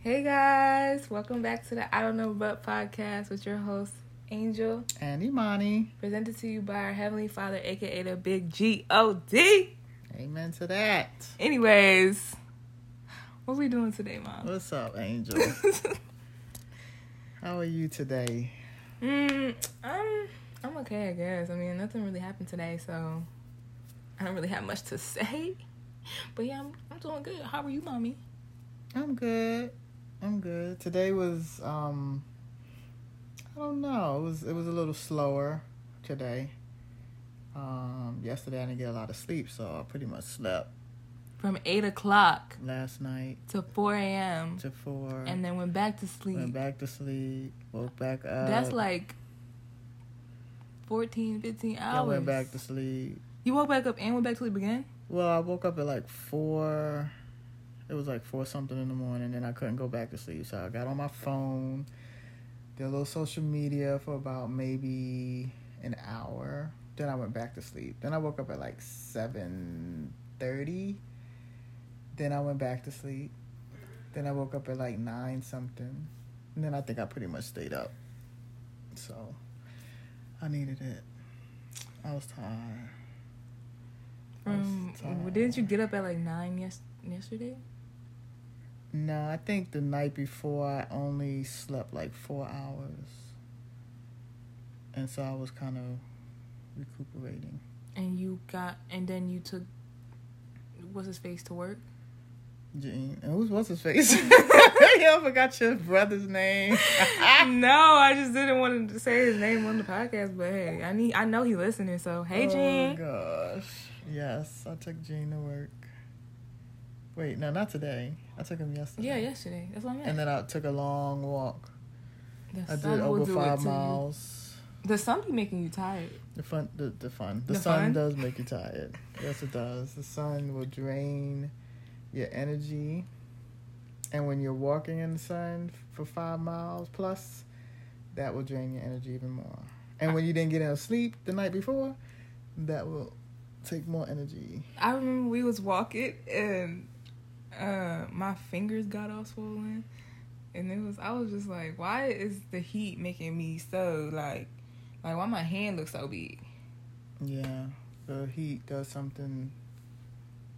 Hey guys, welcome back to the I Don't Know But podcast with your host Angel, And Imani. presented to you by our Heavenly Father, aka the Big G O D. Amen to that. Anyways, what we doing today, Mom? What's up, Angel? How are you today? mm, I'm I'm okay, I guess. I mean, nothing really happened today, so I don't really have much to say. But yeah, I'm, I'm doing good. How are you, mommy? I'm good. I'm good. Today was um I don't know. It was it was a little slower today. Um yesterday I didn't get a lot of sleep, so I pretty much slept From eight o'clock last night to four a.m. to four. and then went back to sleep. went back to sleep, woke back up. That's like 14, 15 hours. I went back to sleep. You woke back up and went back to sleep again? Well, I woke up at like four. It was like four something in the morning, and I couldn't go back to sleep. So I got on my phone, did a little social media for about maybe an hour. Then I went back to sleep. Then I woke up at like seven thirty. Then I went back to sleep. Then I woke up at like nine something. And then I think I pretty much stayed up. So I needed it. I was tired. Was Um, didn't you get up at like 9 yes- yesterday? No, I think the night before I only slept like four hours. And so I was kind of recuperating. And you got, and then you took, what's his face to work? Gene. And who's what's his face? I forgot your brother's name. no, I just didn't want to say his name on the podcast, but hey, I need, I know he listening, so hey, Oh Gene. gosh. Yes, I took Gene to work. Wait, no, not today. I took him yesterday. yeah, yesterday. That's what I meant. And then I took a long walk. the I sun did over five to you. miles. The sun be making you tired. The fun, the, the fun. The, The sun fun? does make you tired. Yes, it does. The sun will drain your energy, and when you're walking in the sun for five miles plus, that will drain your energy even more. And when you didn't get enough sleep the night before, that will take more energy. I remember we was walking and uh my fingers got all swollen and it was I was just like, why is the heat making me so like like why my hand looks so big? Yeah, the heat does something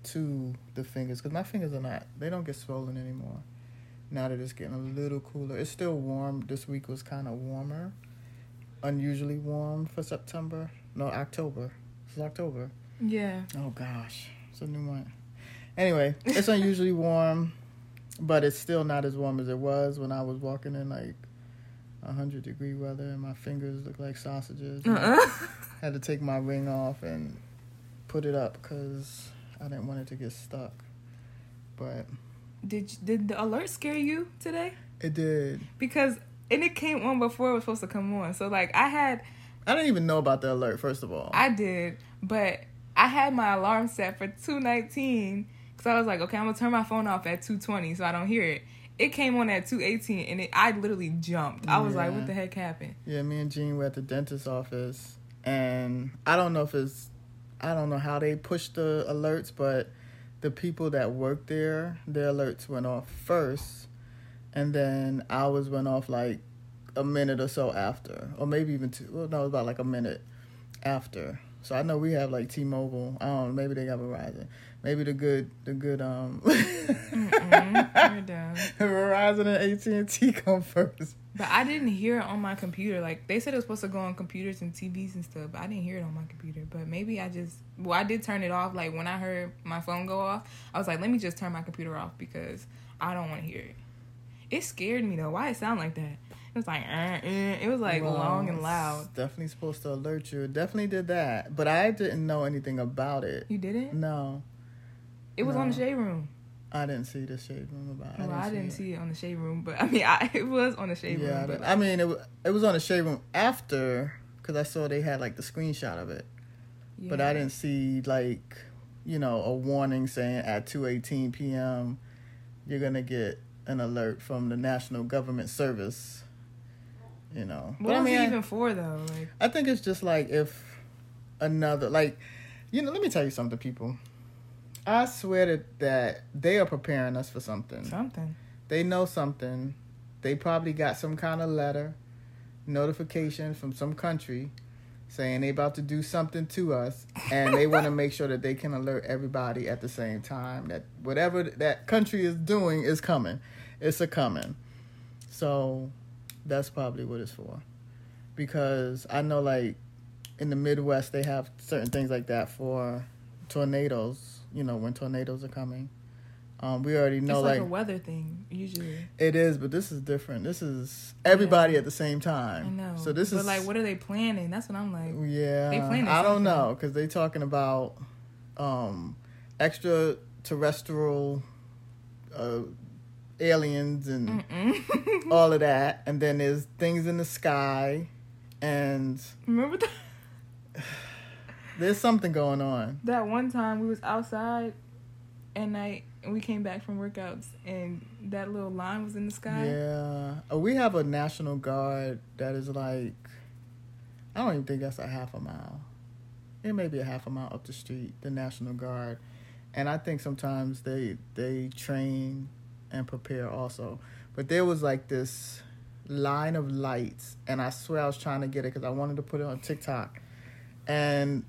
to the fingers because my fingers are not. They don't get swollen anymore. Now that it's getting a little cooler, it's still warm. This week was kind of warmer, unusually warm for September. No, October. It's October. Yeah. Oh gosh, it's a new month. Anyway, it's unusually warm, but it's still not as warm as it was when I was walking in like hundred degree weather, and my fingers look like sausages. Uh-uh. had to take my ring off and put it up because I didn't want it to get stuck. But Did did the alert scare you today? it did. Because and it came on before it was supposed to come on. So like I had I didn't even know about the alert. First of all, I did, but I had my alarm set for 219 cuz I was like, okay, I'm to turn my phone off at 220 so I don't hear it. It came on at 218 and it, I literally jumped. I was like, what the heck happened? yeah, me and Gene were at the dentist's office, and I don't know if it's, I don't know how they push the alerts, but the people that work there, their alerts went off first, and then ours went off like a minute or so after, or maybe even two. Well, no, it was about like a minute after. So I know we have like T-Mobile. I don't know. Maybe they got Verizon. Maybe the good, the good um. Verizon and AT and T come first. But I didn't hear it on my computer. Like they said it was supposed to go on computers and TVs and stuff, but I didn't hear it on my computer. But maybe I just well, I did turn it off. Like when I heard my phone go off, I was like, let me just turn my computer off because I don't want to hear it. It scared me though. Why it sound like that? It was like, uh, uh, it was like Well, long and it's loud. Definitely supposed to alert you. It definitely did that, but I didn't know anything about it. You didn't? No, It was on the No. shade room. I didn't see the shade room about. Well, I didn't it. see it on the shade room, but I mean, I, it was on the shade Yeah, room. But didn't- I mean, it, it was on the shade room after because I saw they had like the screenshot of it, but. I didn't see like you know a warning saying at two eighteen p.m. you're gonna get an alert from the National Government Service. You know, What but I mean, it even for though? Like, I think it's just like if another like you know, let me tell you something, people. I swear that, that they are preparing us for something. something. they know something. They probably got some kind of letter, notification from some country saying they about to do something to us and they want to make sure that they can alert everybody at the same time that whatever that country is doing is coming. It's a coming. So that's probably what it's for. Because I know like in the Midwest they have certain things like that for tornadoes, you know, when tornadoes are coming. Um, we already know it's like, like, a weather thing usually. it is, but this is different. This is everybody Yeah. at the same time. I know. So this but is like, what are they planning? That's what I'm like. yeah. They planning I don't something. know because they talking about um, extraterrestrial uh, aliens and all of that, and then there's things in the sky, and Remember that? there's something going on. that one time we was outside at night and we came back from workouts and that little line was in the sky. Yeah. Uh, we have a National Guard that is like, I don't even think that's a half a mile. It may be a half a mile up the street, the National Guard. And I think sometimes they they train and prepare also. But there was like this line of lights, and I swear I was trying to get it because I wanted to put it on TikTok. And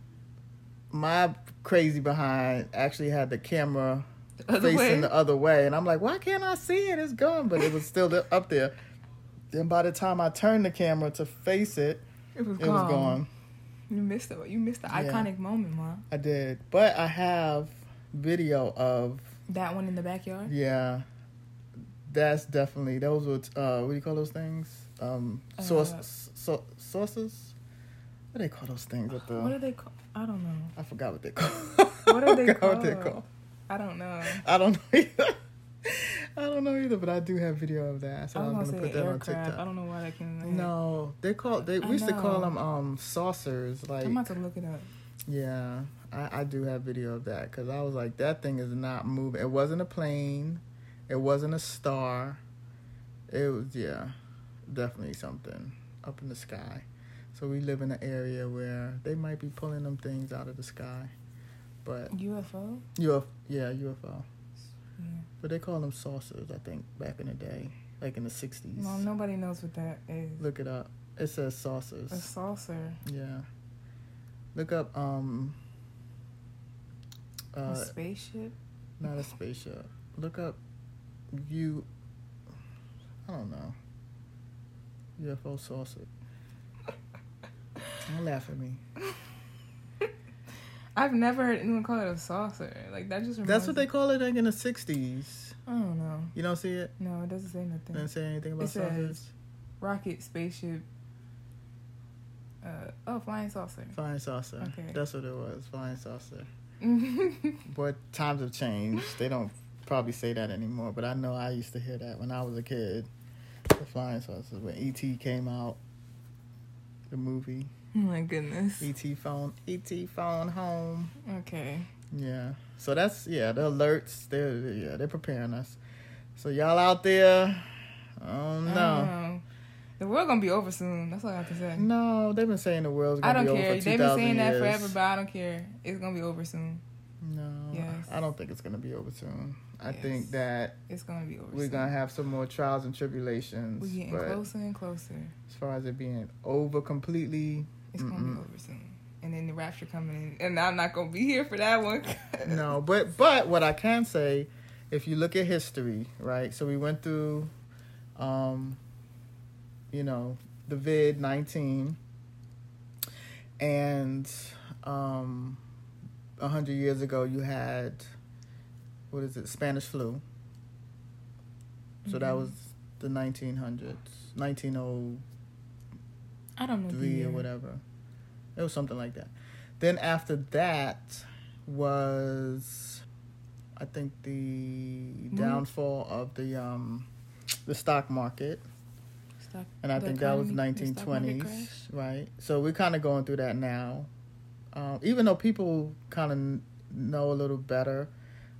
my crazy behind actually had the camera The facing way. the other way, and I'm like, why can't I see it? It's gone, but it was still up there. Then by the time I turned the camera to face it, it was it gone. was gone. You missed it. You missed the Yeah. iconic moment, ma. I did, but I have video of That one in the backyard. yeah. That's definitely those were uh what do you call those things? Um, Uh, so, sources. What do they call those things the? What are they called? I don't know. I forgot what they call. What are they forgot what they're called? I don't know. I don't know either. I don't know either, but I do have video of that. So I I'm gonna gonna put that on. TikTok. I don't know why that came in. No, they call they I we used to call them um saucers. Like I'm about to look it up. yeah, I I do have video of that because I was like that thing is not moving. It wasn't a plane. It wasn't a star. It was yeah, definitely something up in the sky. So we live in an area where they might be pulling them things out of the sky, but UFO. UFO yeah UFO. Yeah. But they call them saucers. I think back in the day, like in the '60s. Well, nobody knows what that is. Look it up. It says saucers. A saucer. Yeah. Look up um a uh spaceship. not a spaceship. Look up you I don't know. UFO saucer. Don't laugh at me. I've never heard anyone call it a saucer. Like that just. That's what they call it like in the sixties. I don't know. You don't see it? No, it doesn't say nothing. Didn't say anything about It says- saucers? Rocket, spaceship. Uh oh, flying saucer. Flying saucer. Okay. That's what it was. Flying saucer. But times have changed. They don't probably say that anymore. But I know I used to hear that when I was a kid. The flying saucers when ET came out, the movie oh my goodness. ET phone ET phone home. Okay. Yeah. So that's yeah the alerts. They're yeah they're preparing us. So y'all out there, oh I don't no. know. Oh. The world gonna be over soon. That's all I have to say. No, they've been saying the world's I gonna don't be care. over They've been saying years. that forever, but I don't care. It's gonna be over soon. No, Yes. I don't think it's gonna be over soon. I Yes. think that It's gonna be over. we're gonna have some more trials and tribulations. We're getting closer and closer. as far as it being over completely, It's gonna be over soon. And then the rapture coming in, and I'm not gonna be here for that one. no. But but what I can say, if you look at history, right? So we went through, um, you know, the vid nineteen, and um, a hundred years ago you had, what is it, Spanish flu. So that Mhm. was the nineteen hundreds, nineteen oh I don't know. the three year. or whatever. It was something like that. Then after that was, I think the downfall of the um, the stock market, Stock- and I think that was economy- the nineteen stock market twenties, crash? right? So we're kind of going through that now. Um, even though people kind of know a little better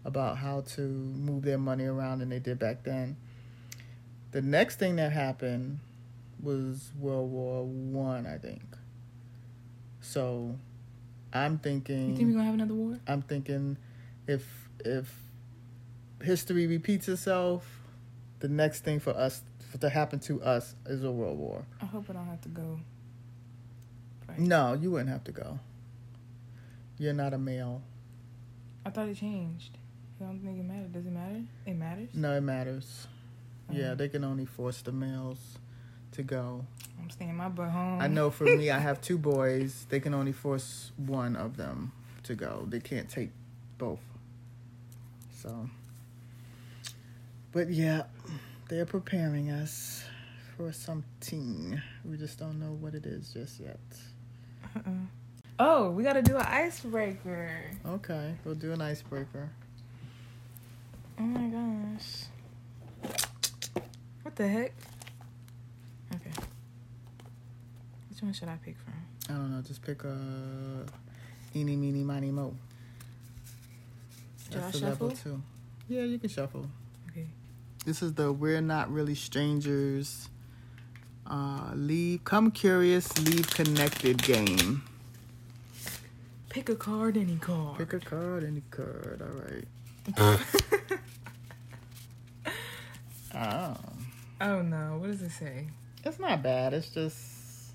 about how to move their money around than they did back then. The next thing that happened was World War One, I, think. So, I'm thinking. You think we're gonna have another war? I'm thinking, if if history repeats itself, the next thing for us for, to happen to us is a world war. I hope I don't have to go. Right. No, you wouldn't have to go. You're not a male. I thought it changed. I don't think it matters. Does it matter? It matters. No, it matters. Yeah, Um, they can only force the males to go. I'm staying my butt home. I know for me, I have two boys. They can only force one of them to go. They can't take both. So, but yeah, they're preparing us for something. We just don't know what it is just yet. Uh-uh. Oh, we gotta do an icebreaker. Okay, we'll do an icebreaker. Oh my gosh. What the heck? Okay. Which one should I pick from? I don't know. Just pick a eeny, meeny, miny, mo. That's the level shuffle? two. Yeah, you can shuffle. Okay. This is the We're Not Really Strangers. Uh, leave, come curious, leave connected game. Pick a card, any card. Pick a card, any card. All right. Oh, oh no, what does it say? it's not bad. It's just,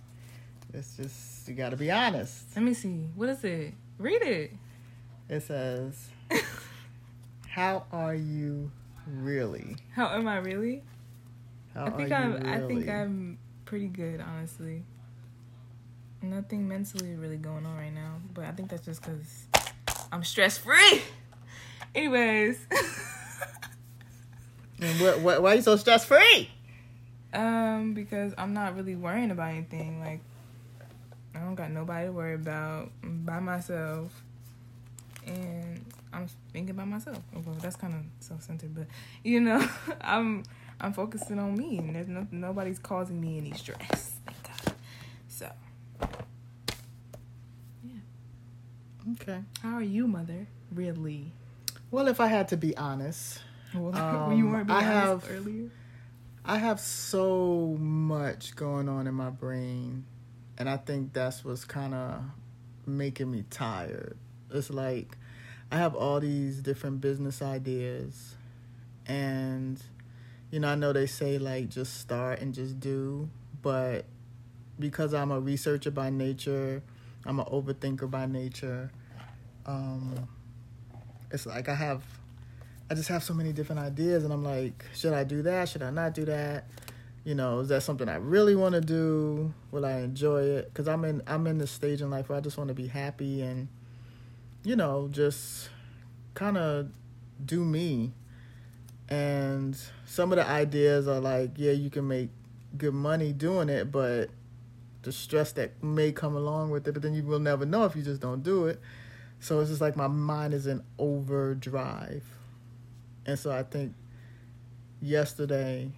it's just you got to be honest. Let me see. What is it? Read it. It says, "How are you really? How am I really? How I think are I'm. really? I think I'm pretty good, honestly. Nothing mentally really going on right now, but I think that's just because I'm stress free. Anyways, And what, what, why are you so stress free? um, because I'm not really worrying about anything. Like, I don't got nobody to worry about. I'm by myself, and I'm thinking about myself. Well, that's kind of self-centered, but you know, I'm I'm focusing on me, and there's no nobody's causing me any stress. Thank God. So. Okay. How are you, mother? Really? Well, if I had to be honest, Well, Um, you weren't being I honest have- earlier. I have so much going on in my brain, and I think that's what's kind of making me tired. It's like I have all these different business ideas, and you know, I know they say like just start and just do, but because I'm a researcher by nature, I'm an overthinker by nature. Um, it's like I have I just have so many different ideas, and I'm like, should I do that? Should I not do that? You know, is that something I really want to do? Will I enjoy it? Because I'm in I'm in this stage in life where I just want to be happy and, you know, just kind of do me. And some of the ideas are like, yeah, you can make good money doing it, but the stress that may come along with it, but then you will never know if you just don't do it. So it's just like my mind is in overdrive. And so I think yesterday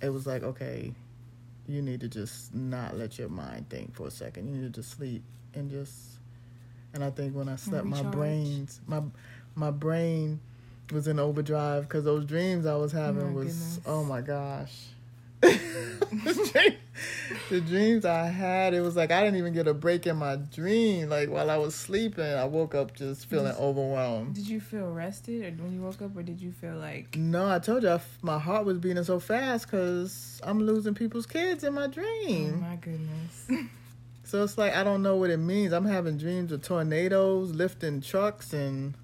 it was like, okay, you need to just not let your mind think for a second. You need to just sleep and just and I think when I slept my brains my my brain was in overdrive cuz those dreams I was having my was goodness. oh my gosh. The, dream- the dreams I had, it was like I didn't even get a break in my dream. Like while I was sleeping, I woke up just feeling Just- overwhelmed. Did you feel rested, or when you woke up, or did you feel like? No, I told you I my heart was beating so fast because I'm losing people's kids in my dream. Oh my goodness. So it's like I don't know what it means. I'm having dreams of tornadoes, lifting trucks, and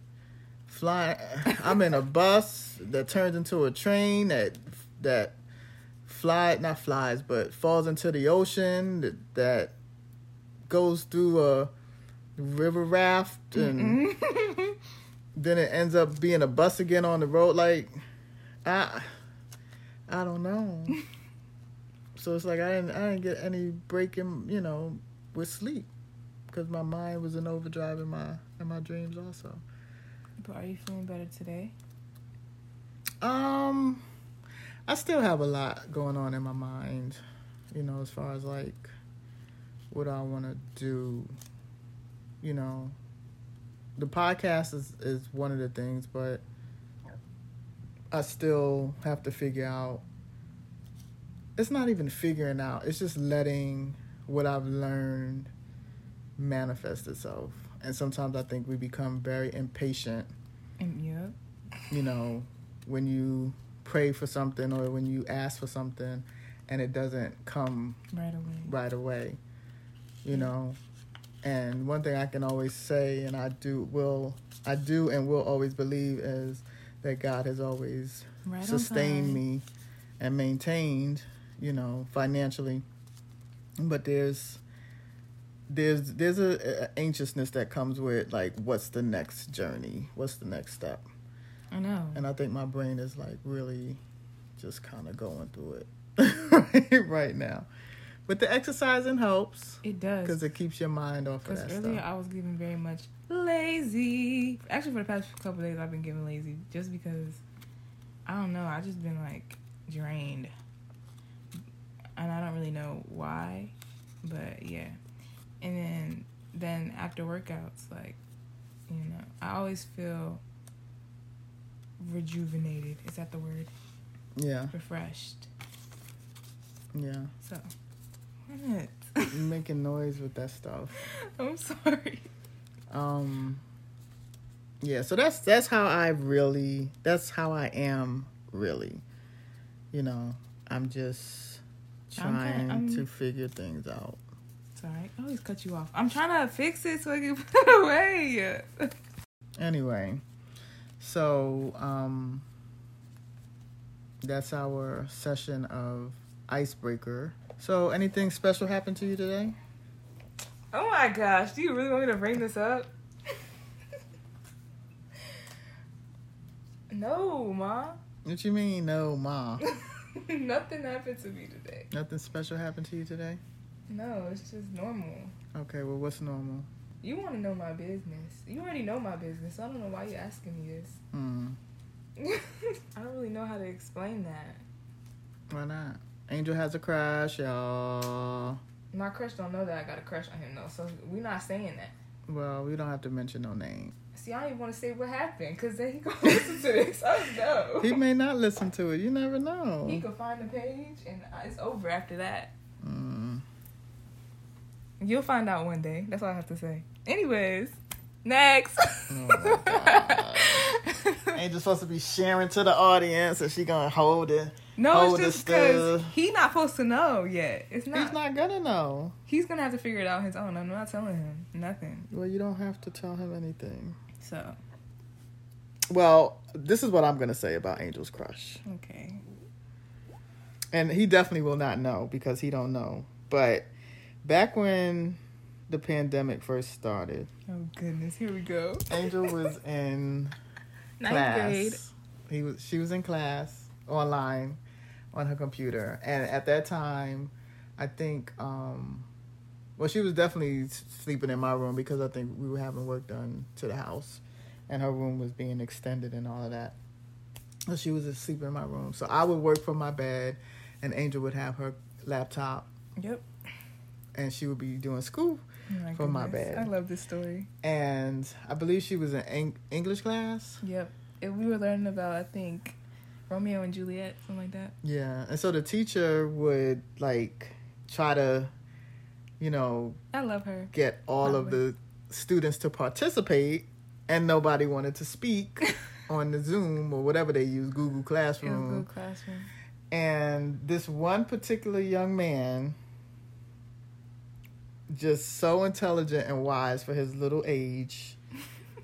flying. I'm in a bus that turns into a train that that fly not flies but falls into the ocean that, that goes through a river raft and then it ends up being a bus again on the road. Like, I, I don't know. so it's like I didn't, I didn't get any break in, you know, with sleep, because my mind was in overdrive in my in my dreams also. but are you feeling better today? Um, I still have a lot going on in my mind, you know, as far as like what I want to do. You know, the podcast is is one of the things, but I still have to figure out. It's not even figuring out. It's just letting what I've learned manifest itself. And sometimes I think we become very impatient And, yep. you know, when you pray for something or when you ask for something and it doesn't come Right away. right away. You know, and one thing I can always say, and I do will I do and will always believe is that God has always Right sustained me and maintained, you know, financially. But there's there's there's a, a anxiousness that comes with like what's the next journey? What's the next step? I know. And I think my brain is like really just kind of going through it right now. But the exercising helps It does. because it keeps your mind off of that earlier stuff. I was getting very much lazy. Actually, for the past couple days, I've been getting lazy just because I don't know. I just been like drained, and I don't really know why. But yeah, and then then after workouts, like you know, I always feel rejuvenated. Is that the word? Yeah, Refreshed. yeah. So, what? Making noise with that stuff. I'm sorry. Um yeah, so that's that's how I really that's how I am really. You know, I'm just I'm trying I'm- to figure things out. Sorry, I always cut you off. I'm trying to fix it so I can put it away. Anyway, so um that's our session of icebreaker. So anything special happened to you today? Oh my gosh, do you really want me to bring this up? no, ma. What you mean no, ma? Nothing happened to me today. Nothing special happened to you today? No, it's just normal. Okay, well what's normal? You want to know my business. You already know my business. I don't know why you're asking me this. Hmm. I don't really know how to explain that. Why not? Angel has a crush, y'all. My crush don't know that I got a crush on him though, so we're not saying that. Well, we don't have to mention no name. See, I don't even want to say what happened because then he gonna listen to this. Oh no. He may not listen to it. You never know. He could find the page and it's over after that. Mm. You'll find out one day. That's all I have to say. Anyways, next. Oh. Angel's supposed to be sharing to the audience, and she gonna hold it. no, Hold it's just because he's not supposed to know yet. It's not. He's not gonna know. He's gonna have to figure it out on his own. I'm not telling him nothing. Well, you don't have to tell him anything. So Well, this is what I'm gonna say about Angel's crush, okay. and he definitely will not know because he don't know. But back when the pandemic first started, Oh goodness, here we go. Angel was in Ninth class. grade. He was she was in class online on her computer, and at that time, I think um, well she was definitely sleeping in my room because I think we were having work done to the house, and her room was being extended and all of that. So she was asleep in my room. So I would work from my bed, and Angel would have her laptop, Yep. And she would be doing school. Oh For my bad. I love this story. And I believe she was in Eng- English class. Yep. And we were learning about I think Romeo and Juliet, something like that. Yeah, and so the teacher would like try to, you know, I love her. get all of the students to participate, and nobody wanted to speak on the Zoom or whatever they use, Google Classroom. good classroom. And this one particular young man, just so intelligent and wise for his little age,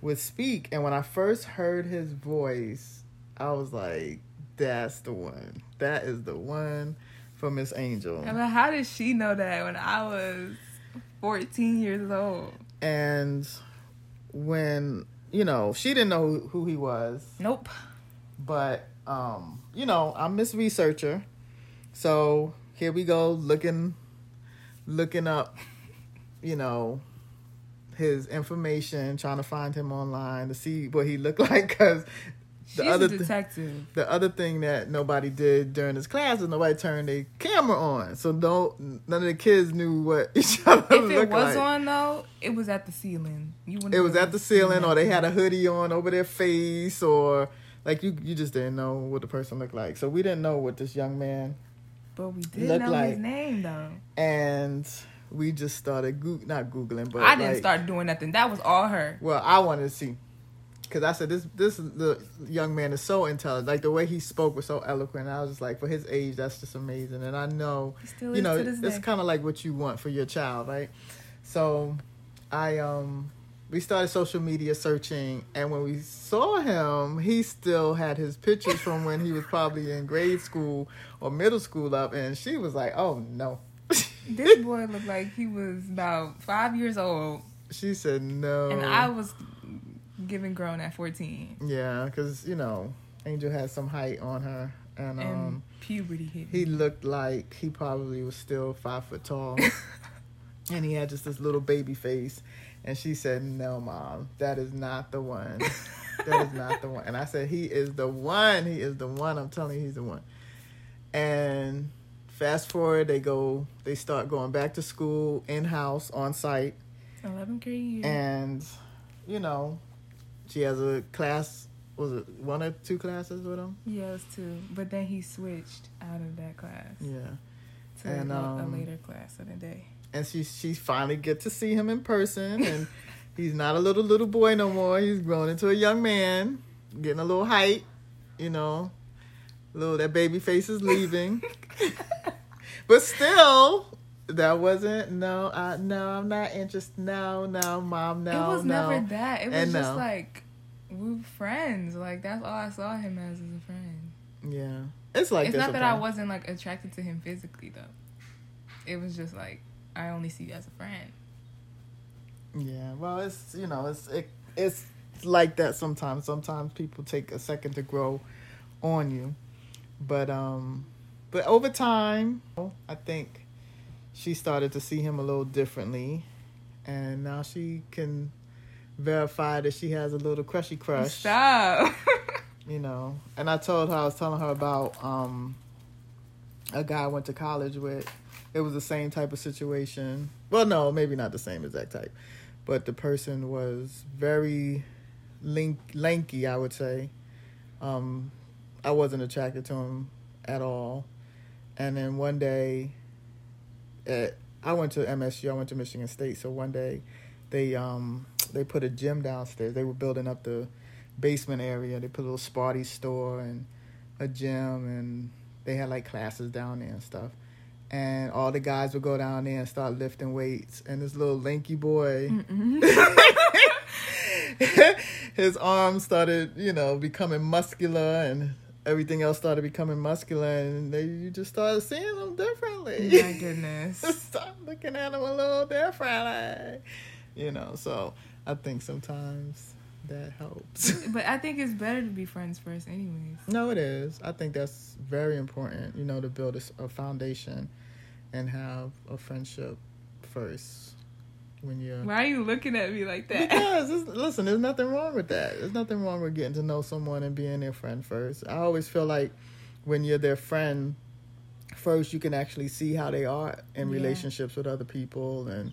would speak. And when I first heard his voice, I was like, that's the one. That is the one for Miss Angel. I mean, how did she know that when I was 14 years old? And when, you know, she didn't know who, who he was. Nope. but um you know i'm miss researcher so here we go looking looking up you know his information trying to find him online to see what he looked like because the She's other a th- detective. the other thing that nobody did during his class is nobody turned their camera on so no none of the kids knew what each other if it was like on though, it was at the ceiling. You wouldn't it was at the ceiling or they had a hoodie on over their face or like you you just didn't know what the person looked like so we didn't know what this young man But we did know like- his name though. and we just started not googling but I didn't like- start doing nothing. That was all her. well i wanted to see because I said this this the young man is so intelligent. Like the way he spoke was so eloquent. I was just like, for his age, that's just amazing. And I know, Still you know, it's kind of like what you want for your child, right? So, I um, we started social media searching, and when we saw him, he still had his pictures from when he was probably in grade school or middle school up, and she was like, "Oh no." This boy looked like he was about five years old, she said no, and I was given grown at fourteen, yeah, because you know, Angel had some height on her, and and um. puberty hit. He looked like he probably was still five foot tall. and he had just this little baby face. And she said, No, mom, that is not the one. that is not the one. And I said, He is the one. He is the one. I'm telling you, he's the one. And fast forward, they go, they start going back to school in house on site. Eleventh grade year. And, you know, she has a class, was it one or two classes with him? yeah, it was two, but then he switched out of that class Yeah. to And, a, a um, later class of the day. and she she finally get to see him in person and he's not a little little boy no more he's grown into a young man getting a little height you know little that baby face is leaving but still that wasn't no I no i'm not interested no no mom no it was no never that. It was And just no. like we were friends. Like that's all I saw him as as a friend. yeah it's like it's not that I wasn't like attracted to him physically though. It was just like I only see you as a friend. Yeah, well, it's you know, it's it, it's like that sometimes. Sometimes people take a second to grow on you, but um, but over time, I think she started to see him a little differently, and now she can verify that she has a little crushy crush. Stop. You know, and I told her I was telling her about um a guy I went to college with. It was the same type of situation. Well, no, maybe not the same exact type, but the person was very link, lanky. I would say. Um, I wasn't attracted to him at all, and then one day, at, I went to MSU. I went to Michigan State. So one day, they um they put a gym downstairs. They were building up the basement area. They put a little Sparty store and a gym, and they had like classes down there and stuff. And all the guys would go down there and start lifting weights. And this little lanky boy, his arms started, you know, becoming muscular, and everything else started becoming muscular, and they you just started seeing them differently. My goodness. start looking at them a little differently, you know. So I think sometimes that helps. But I think it's better to be friends first, anyways. no, it is. I think that's very important, you know, to build a foundation and have a friendship first when you're. Why are you looking at me like that? Because listen, there's nothing wrong with that. There's nothing wrong with getting to know someone and being their friend first. I always feel like when you're their friend first, you can actually see how they are in Yeah. relationships with other people and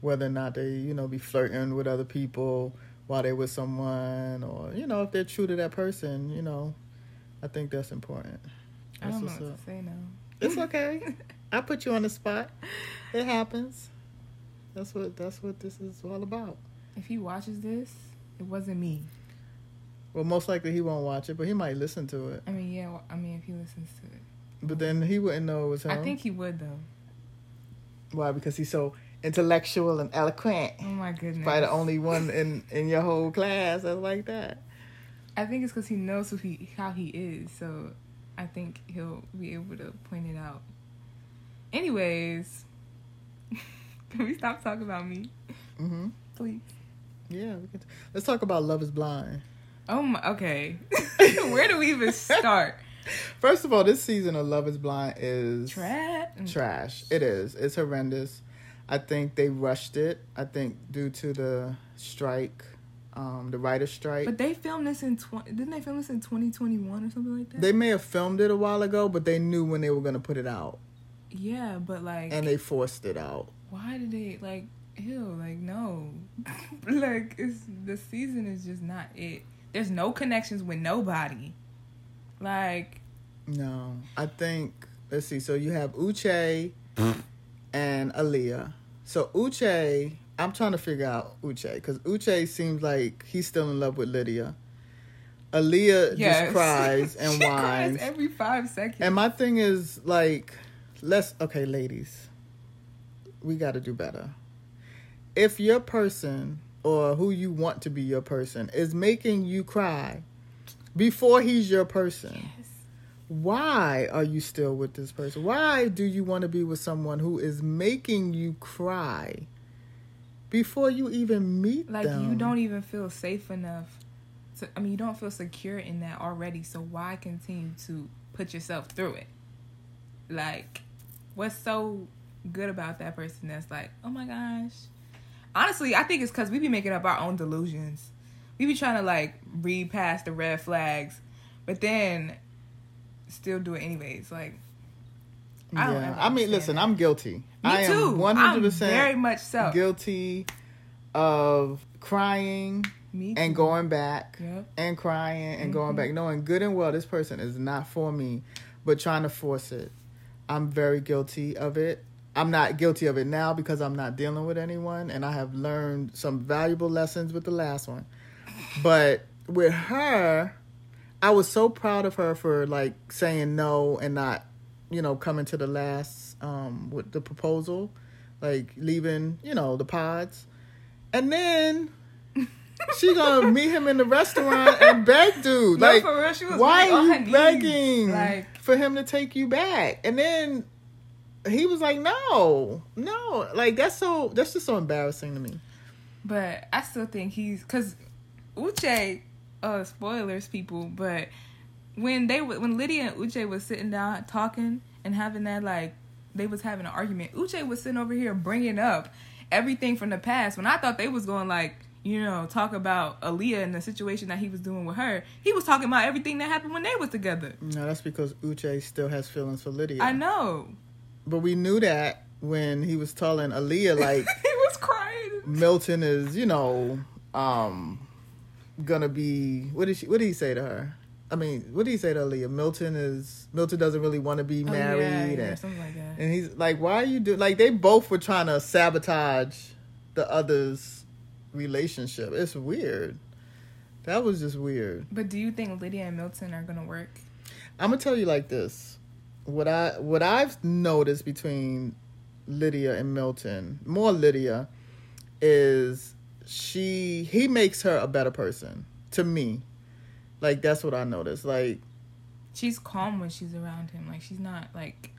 whether or not they, you know, be flirting with other people while they're with someone, or you know, if they're true to that person. You know, I think that's important. I don't know what what's to say now. It's okay. I put you on the spot. It happens. That's what that's what this is all about. If he watches this, it wasn't me. Well, most likely he won't watch it, but he might listen to it. I mean, yeah. I mean, if he listens to it, But then he wouldn't know it was him. I think he would though. why because he's so intellectual and eloquent. Oh my goodness. Probably the only one in in your whole class that's like that. I think it's because he knows who he how he is, so I think he'll be able to point it out. Anyways, can we stop talking about me, hmm please? Yeah, we can t- let's talk about Love Is Blind. Oh my. Okay. Where do we even start? First of all, this season of Love Is Blind is Trap. trash. It is. It's horrendous. I think they rushed it. I think due to the strike, um, the writer's strike. But they filmed this in twenty. Didn't they film this in twenty twenty one or something like that? they may have filmed it a while ago, but they knew when they were going to put it out, yeah, but like, and they forced it out. Why did they like? Ew, like no, like it's the season is just not it. There's no connections with nobody. Like No, I think let's see. So you have Uche and Aaliyah. So Uche I'm trying to figure out Uche because Uche seems like he's still in love with Lydia. Aaliyah Yes. just cries and she whines. cries every five seconds. And my thing is like, let's okay, ladies, we got to do better. If your person or who you want to be your person is making you cry before he's your person, yes. why are you still with this person? Why do you want to be with someone who is making you cry before you even meet Like them? you don't even feel safe enough. To, I mean, you don't feel secure in that already. So why continue to put yourself through it? Like, what's so good about that person that's like, oh my gosh. Honestly, I think it's because we be making up our own delusions. We be trying to like read past the red flags, but then still do it anyways. Like, I don't yeah, I mean, listen, that. I'm guilty. me I too. am 100% I'm very much so. guilty of crying Me and going back Yep. and crying and going Mm-hmm. back, knowing good and well this person is not for me, but trying to force it. I'm very guilty of it. I'm not guilty of it now because I'm not dealing with anyone and I have learned some valuable lessons with the last one. But with her, I was so proud of her for like saying no and not, you know, coming to the last um with the proposal, like leaving, you know, the pods. And then she gonna meet him in the restaurant and beg dude. Like for real, she was why really are you begging Like- for him to take you back? And then he was like, No, no. Like that's so that's just so embarrassing to me. But I still think he's because Uche, uh, spoilers, people. But when they when Lydia and Uche was sitting down talking and having that like they was having an argument, Uche was sitting over here bringing up everything from the past. When I thought they was going like you know talk about Aaliyah and the situation that he was doing with her, he was talking about everything that happened when they was together. No, that's because Uche still has feelings for Lydia. I know. But we knew that when he was telling Aaliyah like he was crying. Milton is, you know, um gonna be what did she what did he say to her? I mean, what did he say to Aaliyah? Milton is Milton doesn't really want to be Oh, married yeah, yeah, and something like that. and he's like, Why are you doing like they both were trying to sabotage the other's relationship. It's weird. That was just weird. But do you think Lydia and Milton are gonna work? I'm gonna tell you like this. What I what I've noticed between Lydia and Milton, more Lydia, is she he makes her a better person to me. Like that's what I noticed. Like she's calm when she's around him. Like she's not like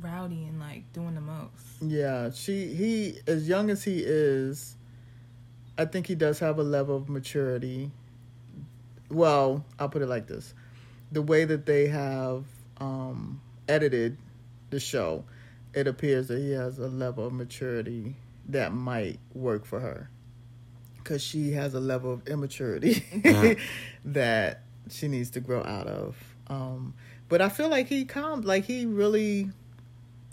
rowdy and like doing the most. yeah, she he as young as he is, I think he does have a level of maturity. Well, I'll put it like this. The way that they have um edited the show, it appears that he has a level of maturity that might work for her. Cause she has a level of immaturity that she needs to grow out of. Um, but I feel like he calmed, like he really,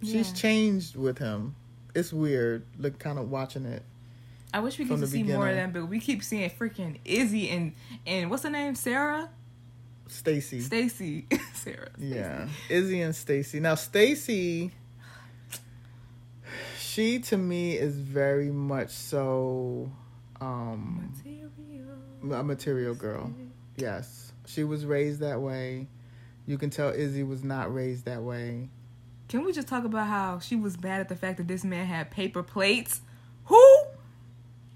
she's Yeah. changed with him. It's weird, like kind of watching it. I wish we could get to the see more of them, but we keep seeing freaking Izzy and and what's her name? Sarah, Stacy, Stacy, Sarah. yeah, Izzy and Stacy. Now Stacy, she to me is very much so um Material. a material girl. Yes, she was raised that way. You can tell Izzy was not raised that way. Can we just talk about how she was bad at the fact that this man had paper plates? Who?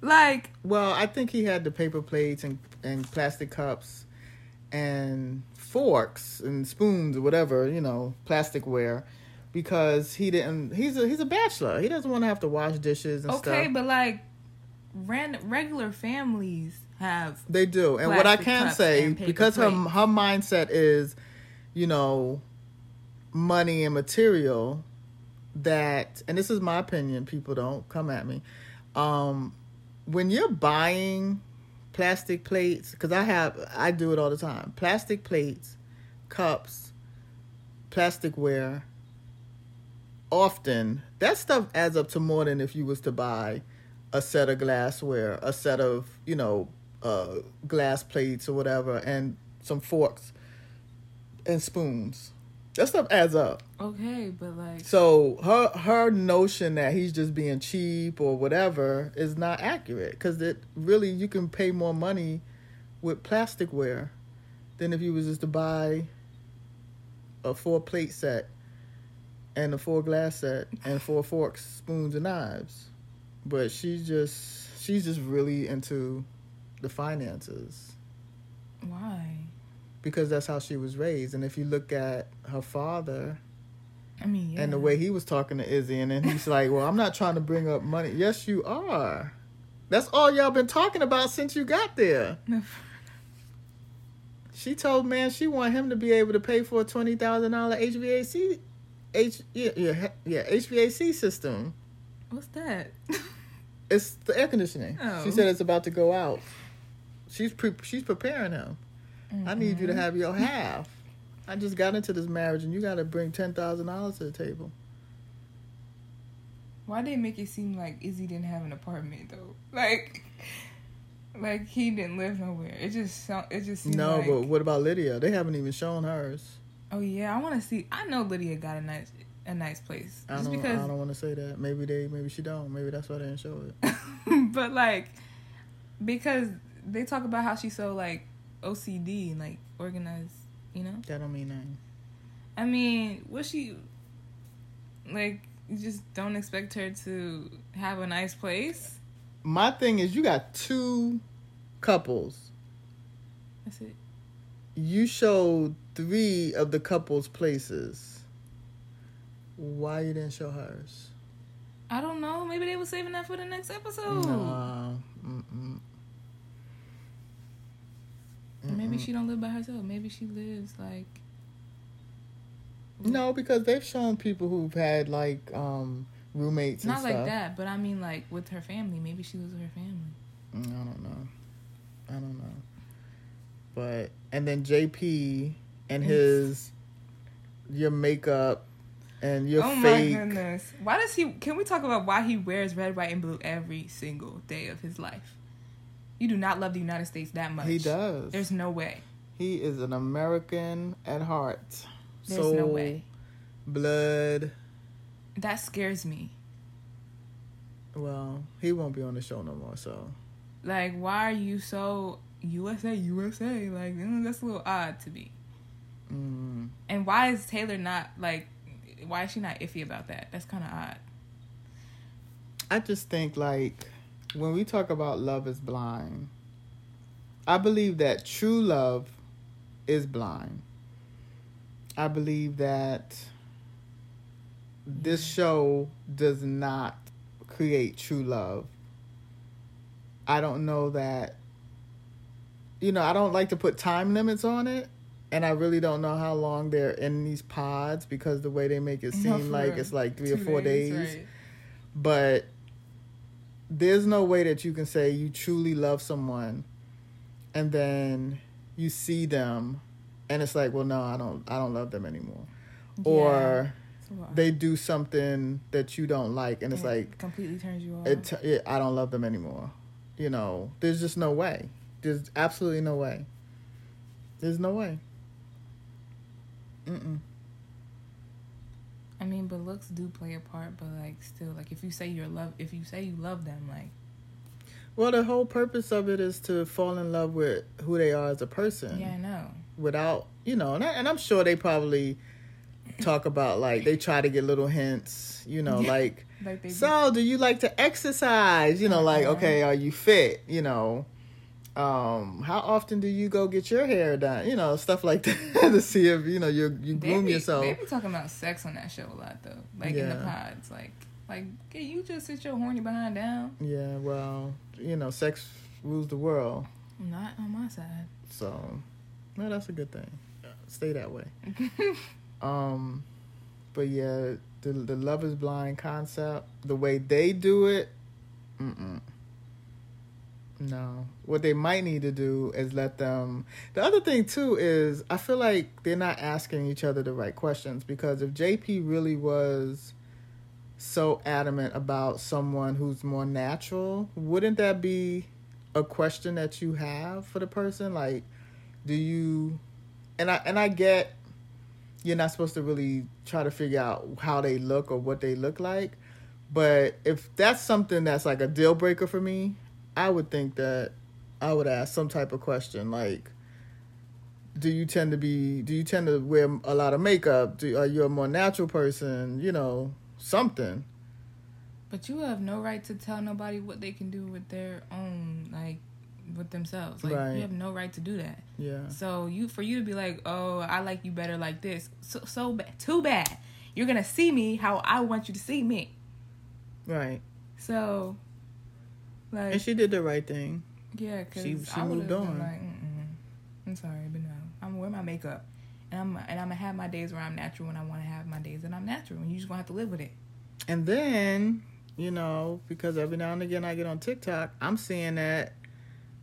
Like, Well, I think he had the paper plates and, and plastic cups and forks and spoons or whatever, you know, plasticware because he didn't he's a he's a bachelor. He doesn't want to have to wash dishes and okay, stuff. but like, ran, regular families have They do. And what I can say because her her mindset is, you know, money and material that and this is my opinion, people don't come at me. Um when you're buying plastic plates cuz I have I do it all the time. Plastic plates, cups, plasticware often that stuff adds up to more than if you was to buy a set of glassware, a set of, you know, uh, glass plates or whatever, and some forks and spoons. That stuff adds up. Okay, but like, So her her notion that he's just being cheap or whatever is not accurate because it really you can pay more money with plasticware than if you was just to buy a four plate set and a four glass set and four forks, spoons, and knives. But she's just she's just really into the finances why? Because that's how she was raised. And if you look at her father I mean, yeah. and the way he was talking to Izzy, and then he's like, "Well, I'm not trying to bring up money." Yes, you are. That's all y'all been talking about since you got there. She told man she want him to be able to pay for a twenty thousand dollar HVAC, H yeah yeah yeah HVAC system. What's that? It's the air conditioning. Oh. She said oh. it's about to go out. She's pre- she's preparing him. I need you to have your half. I just got into this marriage, and you got to bring ten thousand dollars to the table. Why did it make it seem like Izzy didn't have an apartment though? Like, like he didn't live nowhere. It just sound. It just seemed No, like, but what about Lydia? They haven't even shown hers. Oh yeah, I want to see. I know Lydia got a nice, a nice place. I don't. because, I don't want to say that. Maybe they. Maybe she don't. Maybe that's why they didn't show it. but like, because they talk about how she's so like OCD and like organized. You know. That don't mean nothing. I mean, what she like? You just don't expect her to have a nice place. My thing is, you got two couples. That's it. You showed three of the couples' places. Why you didn't show hers? I don't know. Maybe they were saving that for the next episode. No. Mm-mm. Maybe Mm-mm. she don't live by herself. Maybe she lives like No, because they've shown people who've had like um roommates and not like that, but I mean like with her family. Maybe she lives with her family. Mm, I don't know. I don't know. But and then JP and his your makeup and your oh fake my goodness! Why does he? Can we talk about why he wears red, white, and blue every single day of his life? You do not love the United States that much. he does. There's no way. he is an American at heart. There's Soul, no way. blood. That scares me. Well, he won't be on the show no more, so Like, why are you so USA, USA? Like, mm, that's a little odd to me. mm, And why is Taylor not like? Why is she not iffy about that? That's kind of odd. I just think like when we talk about love is blind, I believe that true love is blind. I believe that this show does not create true love. I don't know that you know, I don't like to put time limits on it. And I really don't know how long they're in these pods because the way they make it seem like real. it's like three or four days right. but there's no way that you can say you truly love someone and then you see them and it's like well no i don't i don't love them anymore or a lot. they do something that you don't like and it's And like completely turns you off. it, t- it i don't love them anymore you know there's just no way there's absolutely no way there's no way Mm-mm. I mean, but looks do play a part. But like, still, like, if you say you're love, if you say you love them, like, well the whole purpose of it is to fall in love with who they are as a person yeah, I know. without you know and, I, and i'm sure they probably talk about like they try to get little hints you know Yeah. like Like so do you like to exercise you know like Uh-huh. okay are you fit you know um how often do you go get your hair done? You know stuff like that to see if you know you you they groom be, yourself. They be talking about sex on that show a lot though. Like in the pods, like, like, can you just sit your horny behind down? yeah well you know sex rules the world. Not on my side. so well that's a good thing. Stay that way. Um, but yeah, the the love is blind concept, the way they do it, mm no. What they might need to do is let them. The other thing too is I feel like they're not asking each other the right questions because if JP really was so adamant about someone who's more natural, wouldn't that be a question that you have for the person? Like, do you? And I and I get you're not supposed to really try to figure out how they look or what they look like. But if that's something that's like a deal breaker for me, I would think that I would ask some type of question like, do you tend to be? Do you tend to wear a lot of makeup? Do, are you a more natural person? You know, something. But you have no right to tell nobody what they can do with their own, like, with themselves. Like, Right. you have no right to do that. Yeah. So you, for you to be like, oh, I like you better like this. So, so bad. Too bad. You're gonna see me how I want you to see me. Right. So, like, And she did the right thing. yeah, because she- she I moved on. like. I'm sorry, but no, I'm gonna wear my makeup, and I'm and I'm gonna have my days where I'm natural when I want to have my days that I'm natural, and you just gonna have to live with it. And then, you know, because every now and again I get on TikTok, I'm seeing that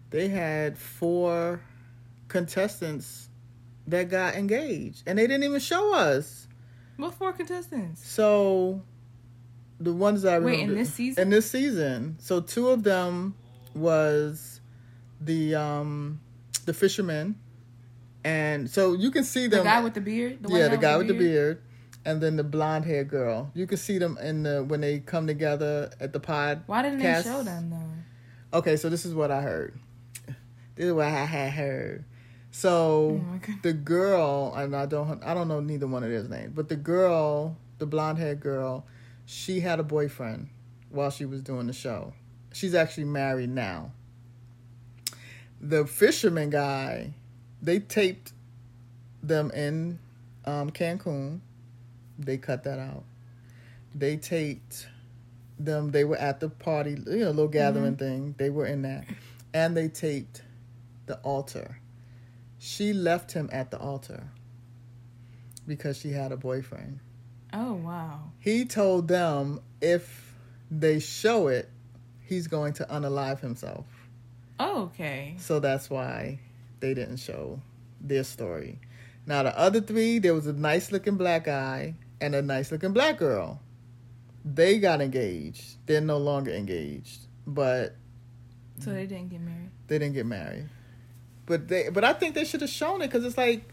they had four contestants that got engaged and they didn't even show us. What four contestants? So the ones that I Wait, in this season? in this season. So two of them was the um the fisherman and so you can see them. The guy with the beard. The yeah, the guy with the beard, and then the blonde haired girl. You can see them in the when they come together at the pod. Why didn't cast. they show them though? Okay, so this is what I heard. This is what I had heard. So Oh the girl, and I don't, I don't know neither one of their names, but the girl, the blonde haired girl, she had a boyfriend while she was doing the show. She's actually married now. The fisherman guy, they taped them in um, Cancun. They cut that out. They taped them. They were at the party, you know, little gathering thing. They were in that, and they taped the altar. She left him at the altar because she had a boyfriend. Oh wow. He told them if they show it, he's going to unalive himself. Oh, okay. So that's why they didn't show their story. Now the other three, there was a nice looking black guy and a nice looking black girl. They got engaged. They're no longer engaged, but So they didn't get married. they didn't get married. But they, but I think they should have shown it because it's like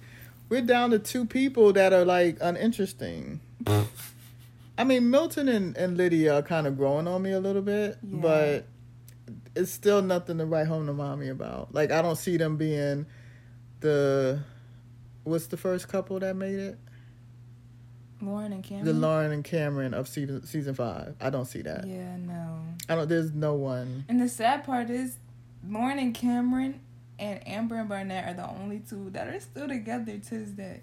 we're down to two people that are like uninteresting. I mean, Milton and, and Lydia are kind of growing on me a little bit, Yeah. but it's still nothing to write home to mommy about. Like, I don't see them being the what's the first couple that made it? Lauren and Cameron. The Lauren and Cameron of season season five. I don't see that. Yeah, no. I don't. There's no one. And the sad part is, Lauren and Cameron and Amber and Barnett are the only two that are still together to this day.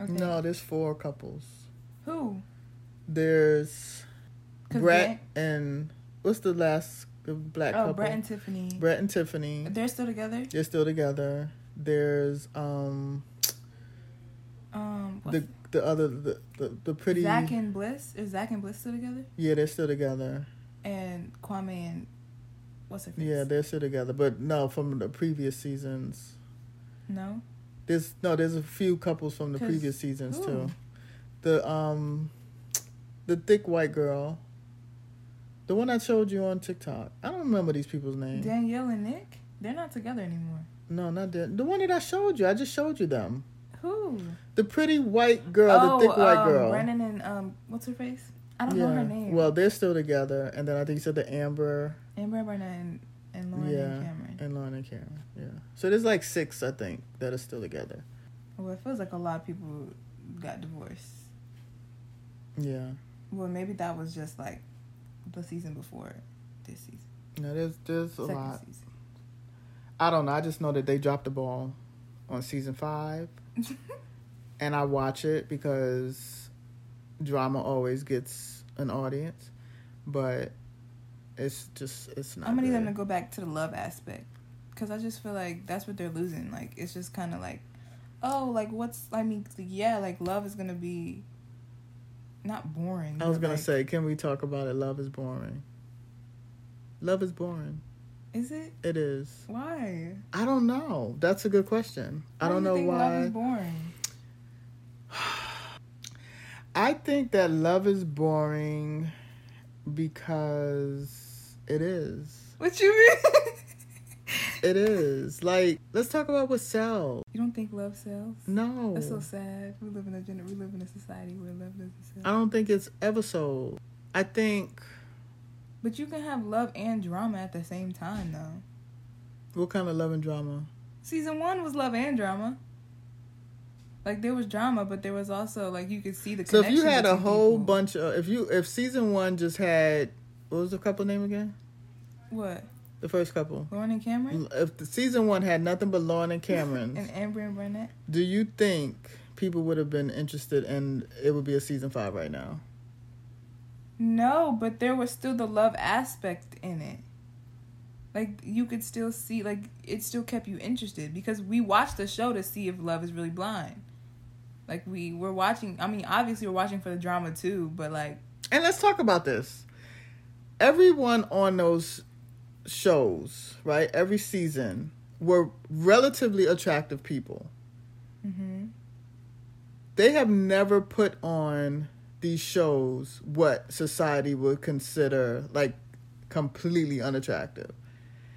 Okay. No, there's four couples. Who? There's Brett and what's the last black Oh, couple? Brett and Tiffany. Brett and Tiffany. They're still together. They're still together. There's um Um, the the other the the, the pretty Zach and Bliss. Is Zach and Bliss still together? yeah they're still together. And Kwame and what's her face? Yeah, they're still together. But no, from the previous seasons. no. There's no, there's a few couples from the previous seasons who? too. The um, the thick white girl, the one I showed you on TikTok. I don't remember these people's names. Danielle and Nick. They're not together anymore. No, not that. The one that I showed you. I just showed you them. Who? The pretty white girl, the thick white um, girl. Brennan and um, what's her face? I don't know her name. Well, they're still together, and then I think you said the Amber, Amber Brennan and, and Lauren yeah, and Cameron. and Lauren and Cameron. Yeah. So there's like six, I think, that are still together. Well, it feels like a lot of people got divorced. Yeah. Well, maybe that was just like the season before this season. No, there's there's a lot. season. I don't know. I just know that they dropped the ball on season five, and I watch it because drama always gets an audience, but it's just it's not. I'm gonna need them to go back to the love aspect because I just feel like that's what they're losing. Like it's just kind of like, oh, like what's I mean, yeah, like love is gonna be not boring. I was gonna like- say, can we talk about it? Love is boring. Love is boring. is it It is. why? I don't know. That's a good question. I don't do know think Love why. is boring. I think that love is boring because it is. What you mean? It is like let's talk about what sells. You don't think love sells? No, That's so sad. We live in a gener- we live in a society where love doesn't sell. I don't think it's ever sold. I think But you can have love and drama at the same time, though. what kind of love and drama? Season one was love and drama. Like there was drama, but there was also like you could see the. So if you had a whole people. bunch of if you if season one just had what was the couple name again? what The first couple. Lauren and Cameron mm, If the season one had nothing but Lauren and Cameron, and Amber and Barnett. do you think people would have been interested and it would be a season five right now? No, but there was still the love aspect in it. Like you could still see, like it still kept you interested because we watched the show to see if love is really blind. Like we were watching. I mean, obviously we're watching for the drama too, but like And let's talk about this. Everyone on those shows, right? Every season were relatively attractive people. hmm They have never put on these shows what society would consider like completely unattractive.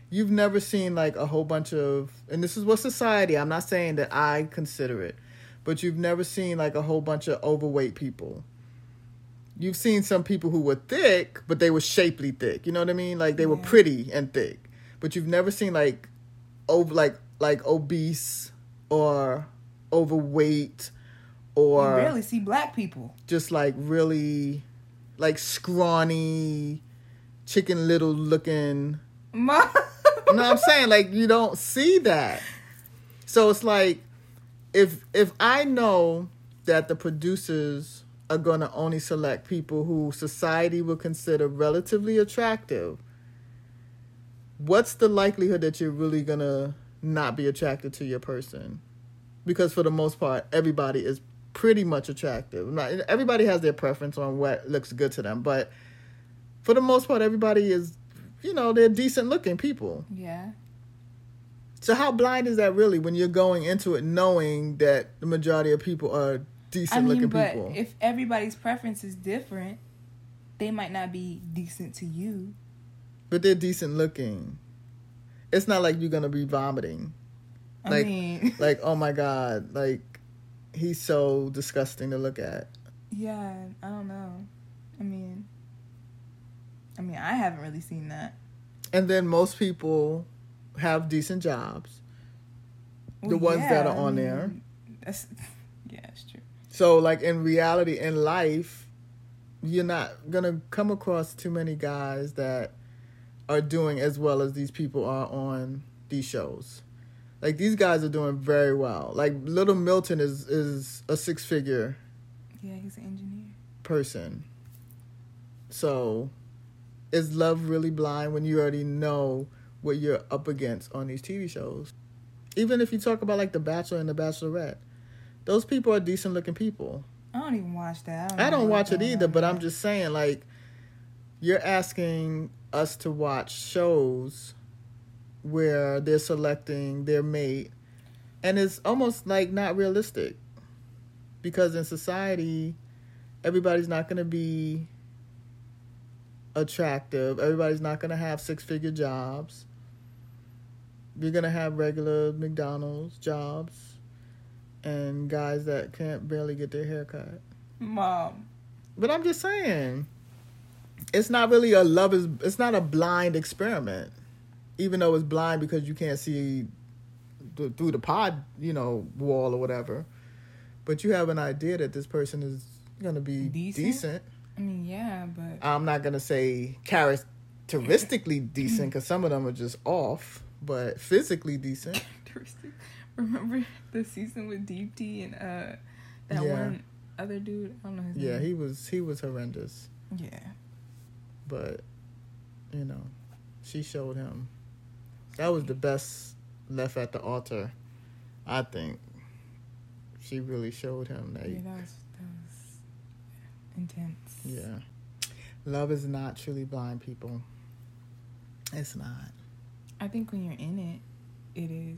You've never seen like a whole bunch of, and this is what society, I'm not saying that I consider it, but you've never seen like a whole bunch of overweight people. You've seen some people who were thick, but they were shapely thick. You know what I mean? Like they were Yeah. pretty and thick. But you've never seen like over like like obese or overweight or you rarely see black people. just like really like scrawny chicken little looking Ma- you know what i'm saying like you don't see that so it's like if if i know that the producers are going to only select people who society would consider relatively attractive. What's the likelihood that you're really going to not be attracted to your person? Because for the most part everybody is pretty much attractive. Not everybody has their preference on what looks good to them but for the most part everybody is you know they're decent looking people. Yeah. so how blind is that really when you're going into it knowing that the majority of people are decent I mean, looking but people if everybody's preference is different, they might not be decent to you. but they're decent looking it's not like you're gonna be vomiting I Like- mean, like oh my god like he's so disgusting to look at yeah, I don't know. I mean, I mean, I haven't really seen that. and then most people have decent jobs The Well, ones that yeah, are I on mean, there. That's yeah, it's true. So, like in reality, in life, you're not gonna come across too many guys that are doing as well as these people are on these shows. Like these guys are doing very well. Like Little Milton is is a six figure Yeah, he's an engineer. person. So, is love really blind when you already know what you're up against on these TV shows? Even if you talk about like The Bachelor and The Bachelorette, those people are decent looking people. I don't even watch that. I know don't watch it either, but. I'm just saying, like, you're asking us to watch shows where they're selecting their mate, and it's almost like not realistic because in society, everybody's not going to be attractive, everybody's not going to have six figure jobs. You're going to have regular McDonald's jobs and guys that can't barely get their hair cut. mom. But I'm just saying, it's not really a love is. It's not a blind experiment, even though it's blind because you can't see th- through the pod, you know, wall or whatever. But you have an idea that this person is gonna be Decent? decent. I mean, yeah, but I'm not gonna say characteristically decent because some of them are just off, but physically decent. characteristic. Remember the season with Deepti and uh that Yeah. one other dude? I don't know his Yeah, name. Yeah, he was he was horrendous, Yeah. but you know, she showed him. That was the best left at the altar, I think. She really showed him that. Yeah, that was that was intense. Yeah. Love is not truly blind, people. It's not. I think when you're in it, it is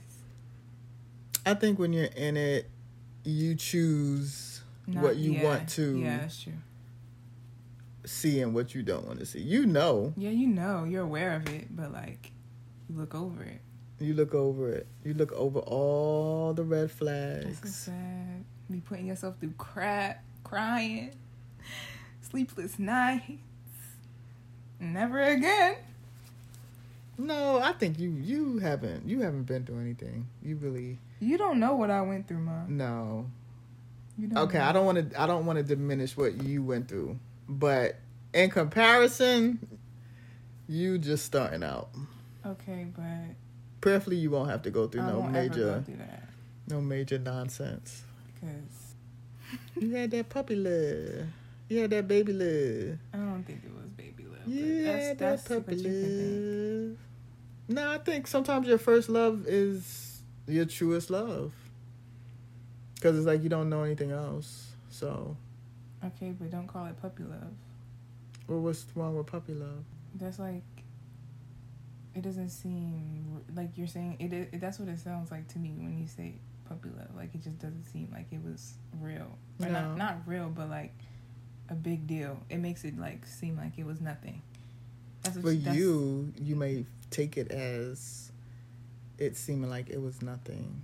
I think when you're in it, you choose not what you yeah, want to Yeah, that's true. see and what you don't want to see. You know. Yeah, you know, you're aware of it, but like you look over it. You look over it. You look over all the red That's so flags. sad. Be putting yourself through crap, crying, sleepless nights. Never again. No, I think you you haven't you haven't been through anything. You really You don't know what I went through, mom. no. You don't Okay, know. I don't want to I don't want to diminish what you went through, but in comparison, you just starting out. Okay, but Prayerfully, you won't have to go through I no won't ever go major through no major nonsense. because You had that puppy love. You had that baby love. I don't think it was baby love. You that's, that's that puppy what you can think. love. No, I think sometimes your first love is your truest love. Because it's like you don't know anything else. So, Okay, but don't call it puppy love. well, what's wrong with puppy love? That's like. It doesn't seem like you're saying it, it. That's what it sounds like to me when you say puppy love. Like it just doesn't seem like it was real. Or No. not not real, but like a big deal. It makes it like seem like it was nothing. That's what For that's- you, you may take it as it seeming like it was nothing.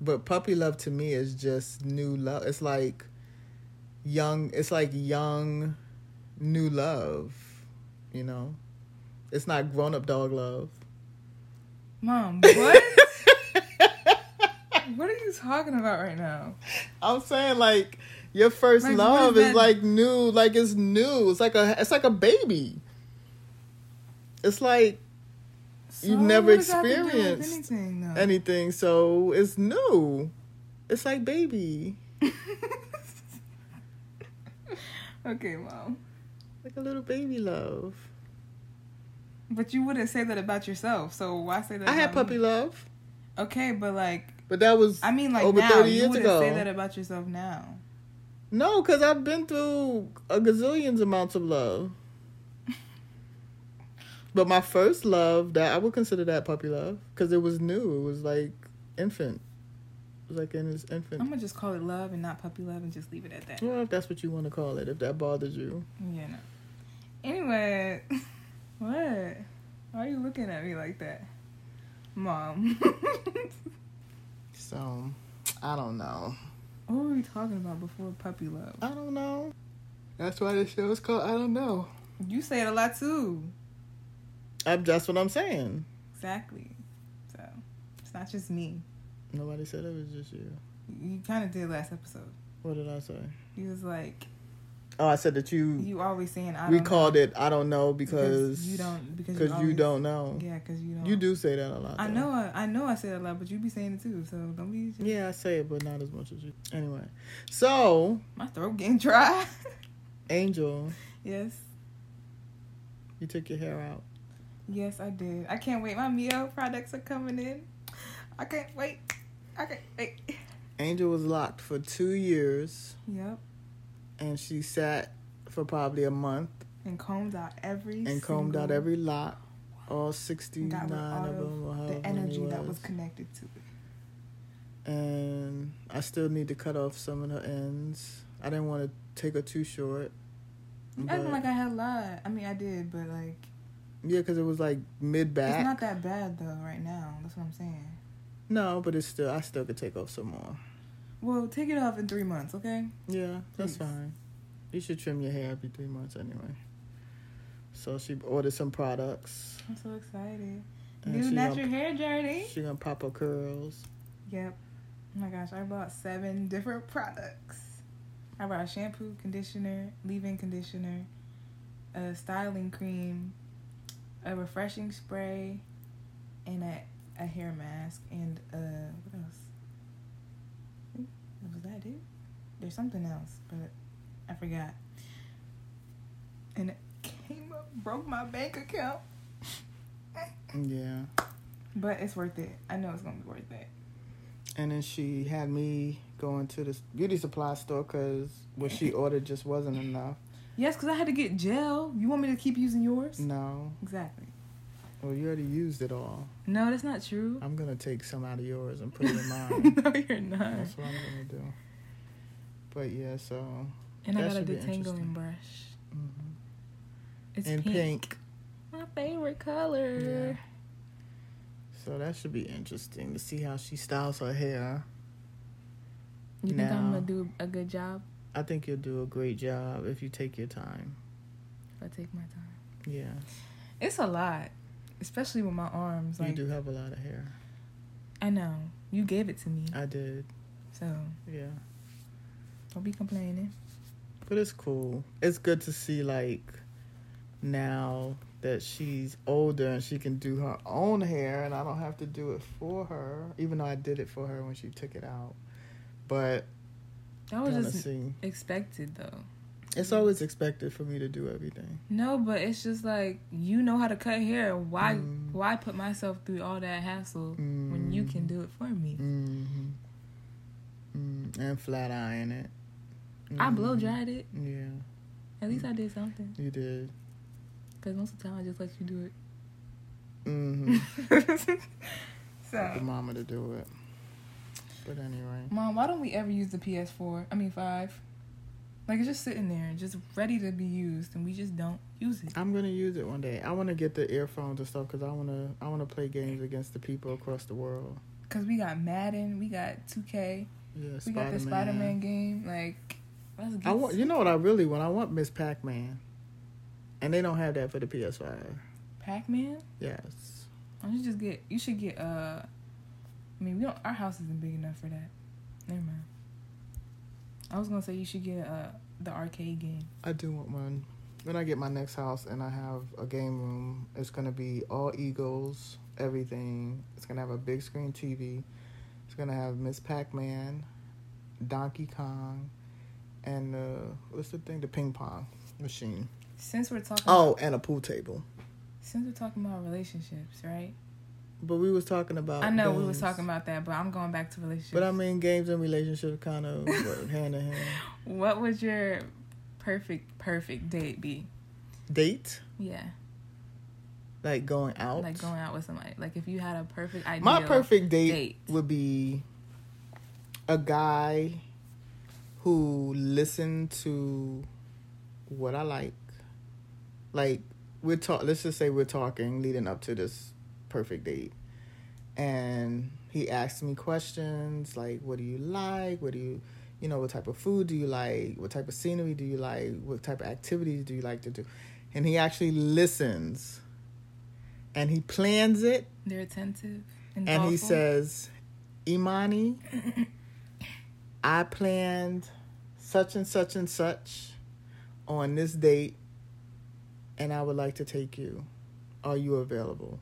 But puppy love to me is just new love. It's like young, it's like young, new love, you know? It's not grown up dog love. Mom, what? what are you talking about right now? I'm saying like your first Like, love is is like new, like it's new. It's like a it's like a baby. It's like You've never what does that have to do with experienced anything, anything, so it's new. It's like baby. okay, mom. Like a little baby love. But you wouldn't say that about yourself, so why say that? I had puppy me? love, Okay, but like, but that was I mean, like over now, 30 you years wouldn't ago. say that about yourself now. no, because I've been through a gazillions amounts of love. But my first love, that I would consider that puppy love, because it was new. It was like infant. It was like in his infant. I'm gonna just call it love and not puppy love, and just leave it at that. Well, if that's what you want to call it, if that bothers you. Yeah, no. Anyway, what? Why are you looking at me like that, mom? So, I don't know. what were we talking about before puppy love? I don't know. That's why the show is called I don't know. You say it a lot too. I, that's what I'm saying. Exactly. So it's not just me. Nobody said it was just you. You kind of did last episode. What did I say? He was like, Oh, I said that you. you always saying I we called know it I don't know because you don't because because you always- don't know. Yeah, because you don't. You do say that a lot. I though. know. I, I know. I say it a lot, but you be saying it too. So don't be. Yeah, I say it, but not as much as you. Anyway, so My throat getting dry. Angel, yes. you took your hair out. Yes, I did. I can't wait. My Mio products are coming in. I can't wait. I can't wait. Angel was locked for two years, Yep. and she sat for probably a month And combed out every. and combed out every lock, all sixty rid of them, of the energy it that was connected to it. and I still need to cut off some of the ends. I didn't want to take her too short. But- acting like I had a lot. I mean, I did, but like, yeah, because it was like mid back. it's not that bad though. Right now, that's what I'm saying. No, but it's still I still could take off some more. Well, take it off in three months, okay? Yeah, that's fine. You should trim your hair every three months anyway. So she ordered some products. I'm so excited. and New natural gonna, hair journey. She gonna pop her curls. Yep. Oh my gosh, I bought seven different products. I bought a shampoo, conditioner, leave-in conditioner, a styling cream, a refreshing spray, and a, a hair mask, and uh, what else? Was that it? There's something else, but I forgot. And it came up, broke my bank account. Yeah. But it's worth it. I know it's gonna be worth it. And then she had me going to this beauty supply store because what she ordered just wasn't enough. Yes, because I had to get gel. You want me to keep using yours? No. Exactly. Well, you already used it all. No, that's not true. I'm gonna take some out of yours and put it in mine. no, you're not. That's what I'm gonna do. But yeah, so. And I got a detangling brush. mhm. It's In pink. pink. My favorite color. Yeah. So that should be interesting to see how she styles her hair. You think I'm gonna do a good job I think you'll do a great job if you take your time. if I take my time? Yeah, It's a lot, especially with my arms. you Like do have a lot of hair. I know you gave it to me, I did. so Yeah. don't be complaining. But it's cool. It's good to see like now that she's older and she can do her own hair and I don't have to do it for her, even though I did it for her when she took it out. But That was just see. expected though. It's always expected for me to do everything. No, but it's just like you know how to cut hair. Why Mm. why put myself through all that hassle when you can do it for me? Mm-hmm. Mm, and flat iron it. I blow Mhm. dried it. Yeah, At least I did something. you did. Because most of the time I just let you do it. Mm-hmm. the so, mama to do it. But anyway. mom, why don't we ever use the PS4? I mean five. Like it's just sitting there, just ready to be used, and we just don't use it. I'm gonna use it one day. I want to get the earphones and stuff because I wanna I wanna play games against the people across the world. Cause we got Madden, we got 2K, Yeah, we Spider got the Spider-Man game. Like, let's get I want you know what I really want. I want Miss Pac Man, and they don't have that for the PS5. Pac-Man. Yes, Why don't you just get? You should get. uh I mean, we don't. Our house isn't big enough for that. Never mind. I was gonna say you should get uh the arcade game. I do want one. When I get my next house and I have a game room, it's gonna be all Eagles, everything. It's gonna have a big screen TV. It's gonna have Miss Pac Man, Donkey Kong, and uh, what's the thing? The ping pong machine. Since we're talking. Oh, and a pool table. Since we're talking about relationships, right? But we was talking about. I know we was talking about that, but I'm going back to relationships. But I mean, games and relationships kind of hand in hand. what would your perfect perfect date be? Date, Yeah, like going out. like going out with somebody. Like if you had a perfect idea. My perfect date, date. would be a guy who listened to what I like. Like we're talk. Let's just say we're talking leading up to this perfect date, and he asked me questions like, "What do you like? What do you?" You know, what type of food do you like? What type of scenery do you like? What type of activities do you like to do? And he actually listens and he plans it They're attentive and, and he says, Imani, I planned such and such and such on this date, and I would like to take you. Are you available?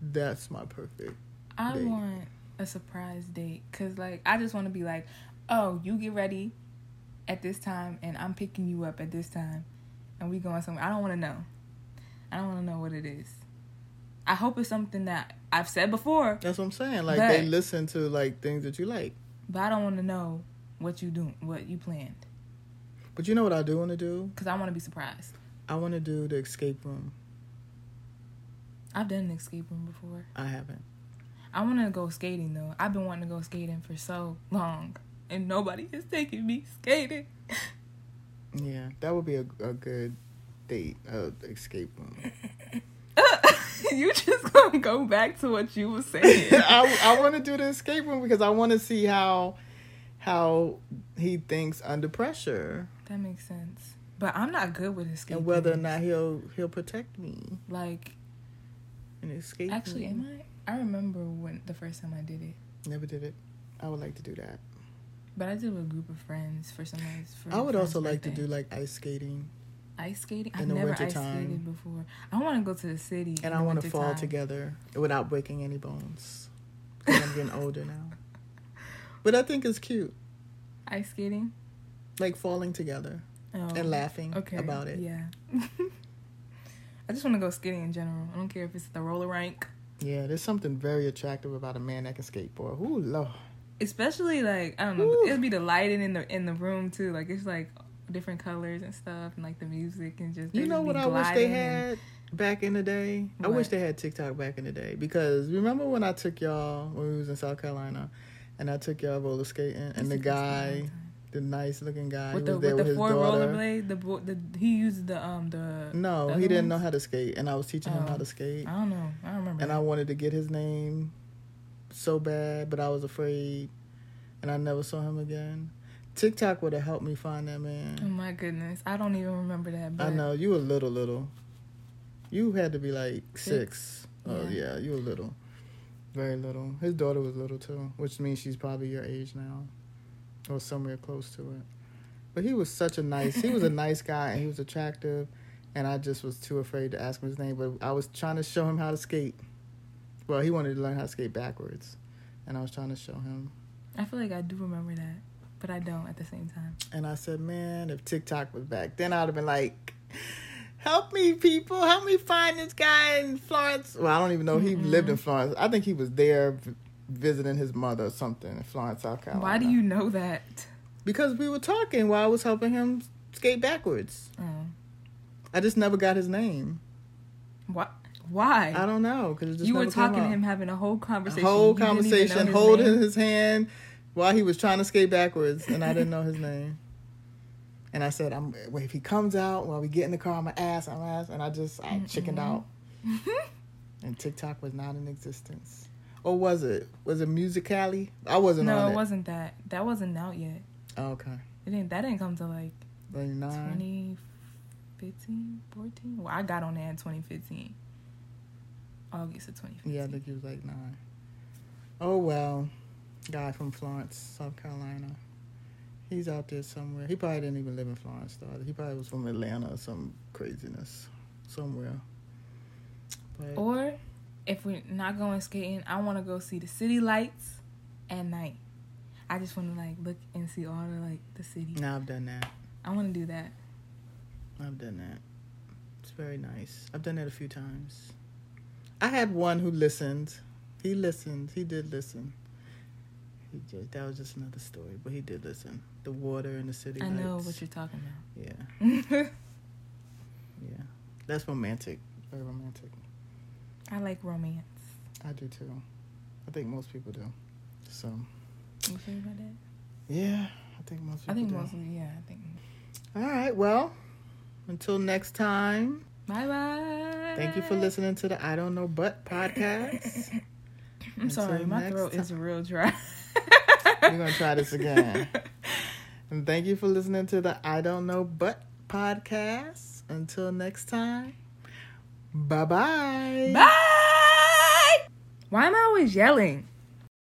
That's my perfect. I date. want a surprise date because, like, I just want to be like, oh, you get ready at this time, and I'm picking you up at this time, and we going somewhere. I don't want to know. I don't want to know what it is. I hope it's something that I've said before, That's what I'm saying. Like they listen to like things that you like. but I don't want to know what you do, what you planned, But you know what I do want to do? because I want to be surprised. I want to do the escape room. I've done an escape room before. I haven't. I want to go skating though. I've been wanting to go skating for so long, and nobody is taking me skating. Yeah, that would be a, a good date, uh, escape room. you just gonna go back to what you were saying. I, I want to do the escape room because I want to see how how he thinks under pressure that makes sense. But I'm not good with escape. and whether or not he'll he'll protect me like in the escape actually, room. am I? I remember when the first time I did it, Never did it. I would like to do that. but I did it with a group of friends for somebody's. For I would also like to do like ice skating, ice skating. in I've the never ice wintertime. skated before. I want to go to the city. and in I want want to fall together without breaking any bones. Because I'm getting older now. But I think it's cute, Ice skating like falling together oh, and laughing Okay, about it. Yeah. I just want to go skating in general. I don't care if it's the roller rink. Yeah, there's something very attractive about a man that can skateboard. Ooh, lord. especially like I don't know, Woo. it'd be the lighting in the in the room too. Like it's like different colors and stuff, and like the music and just You know just what I wish they and- had back in the day? I wish they had TikTok back in the day because remember when I took y'all when we was in South Carolina, and I took y'all roller skating, and the This is all guy. The nice looking guy. with he the was there with the four rollerblade. The, bo- the he used the um the No, the he didn't know how to skate, and I was teaching him Oh. how to skate. I don't know. I don't remember. And I wanted to get his name so bad, but I was afraid, and I never saw him again. TikTok would have helped me find that man. oh my goodness, I don't even remember that. I know you were little, little. You had to be like six. Six? Oh Yeah. yeah, you were little, very little. His daughter was little too, which means she's probably your age now, or somewhere close to it. But he was such a nice. He was a nice guy, and he was attractive, and I just was too afraid to ask him his name. But I was trying to show him how to skate. Well, he wanted to learn how to skate backwards, and I was trying to show him. I feel like I do remember that, but I don't at the same time. And I said, man, if TikTok was back, then I'd have been like, help me, people. Help me find this guy in Florence. Well, I don't even know. He Mm-mm. lived in Florence. I think he was there visiting his mother or something in Florence, South Carolina. Why do you know that? Because we were talking while I was helping him skate backwards. Oh, I just never got his name. what? Why? I don't know. Cause you were talking to him, having a whole A conversation. whole You didn't even know conversation, his holding name? his hand while he was trying to skate backwards, and I didn't know his name. And I said, "I'm wait, if he comes out while we get in the car, I'm gonna ask, I'm gonna ask." And I just I chickened mm-hmm. out, and TikTok was not in existence. Or was it? Was it Musical.ly? I wasn't no, on it it. wasn't that. That wasn't out yet. Oh, okay, It didn't. That didn't come to like 29. 2015, 14. Well, I got on there in 2015. August of 2015. Yeah, I think he was like nine. Oh well, guy from Florence, South Carolina. He's out there somewhere. He probably didn't even live in Florence though. He probably was from Atlanta or some craziness somewhere. But Or if we're not going skating, I want to go see the city lights at night. I just want to like look and see all the like the city. now I've done that. I want to do that. I've done that. It's very nice. I've done that a few times. I had one who listened. He listened. He did listen. He just, that was just another story, but he did listen. The water and the city. Lights. I know what you're talking about. Yeah, yeah. That's romantic. Very romantic. I like romance. I do too. I think most people do. So You feel about that? yeah, I think most people I think do. mostly, yeah. I think. All right. Well, until next time. Bye bye. Thank you for listening to the I Don't Know But podcast. I'm Until sorry, my throat time. is real dry. We're gonna try this again. And thank you for listening to the I Don't Know But podcast. Until next time. Bye bye. Bye. Why am I always yelling?